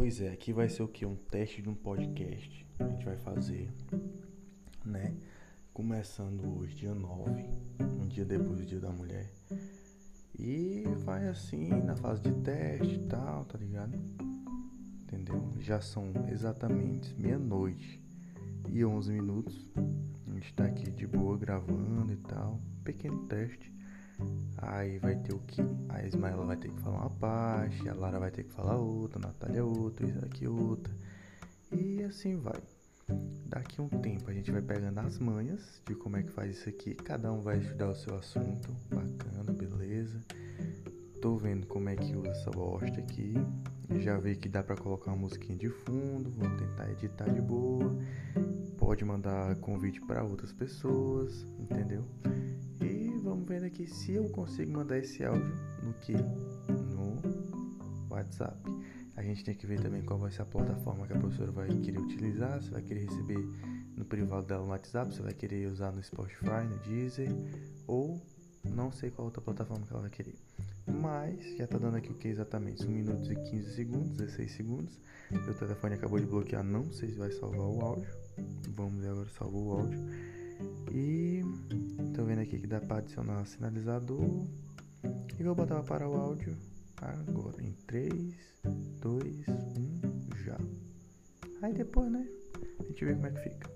Pois é, aqui vai ser o que? Um teste de um podcast. A gente vai fazer, né? Começando hoje, dia 9, um dia depois do dia da mulher. E vai assim, na fase de teste e tal, tá ligado? Entendeu? Já são exatamente meia-noite e 11 minutos. A gente tá aqui de boa gravando e tal. Pequeno teste. Aí vai ter o que? A Ismaela vai ter que falar uma parte, a Lara vai ter que falar outra, a Natália outra, isso aqui outra. E assim vai. Daqui um tempo a gente vai pegando as manhas de como é que faz isso aqui. Cada um vai estudar o seu assunto. Bacana, beleza. Tô vendo como é que usa essa bosta aqui. Já vi que dá pra colocar uma musiquinha de fundo. Vou tentar editar de boa. Pode mandar convite para outras pessoas, entendeu? Vendo aqui se eu consigo mandar esse áudio no que? No WhatsApp. A gente tem que ver também qual vai ser a plataforma que a professora vai querer utilizar, se vai querer receber no privado dela no WhatsApp, se vai querer usar no Spotify, no Deezer, ou não sei qual outra plataforma que ela vai querer. Mas já tá dando aqui o que exatamente? 1 minuto e 15 segundos, 16 segundos. Meu telefone acabou de bloquear, não sei se vai salvar o áudio. Vamos ver agora salvou o áudio. E aqui que dá para adicionar sinalizador. E vou botar para o áudio agora em 3, 2, 1, já. Aí depois, né? A gente vê como é que fica.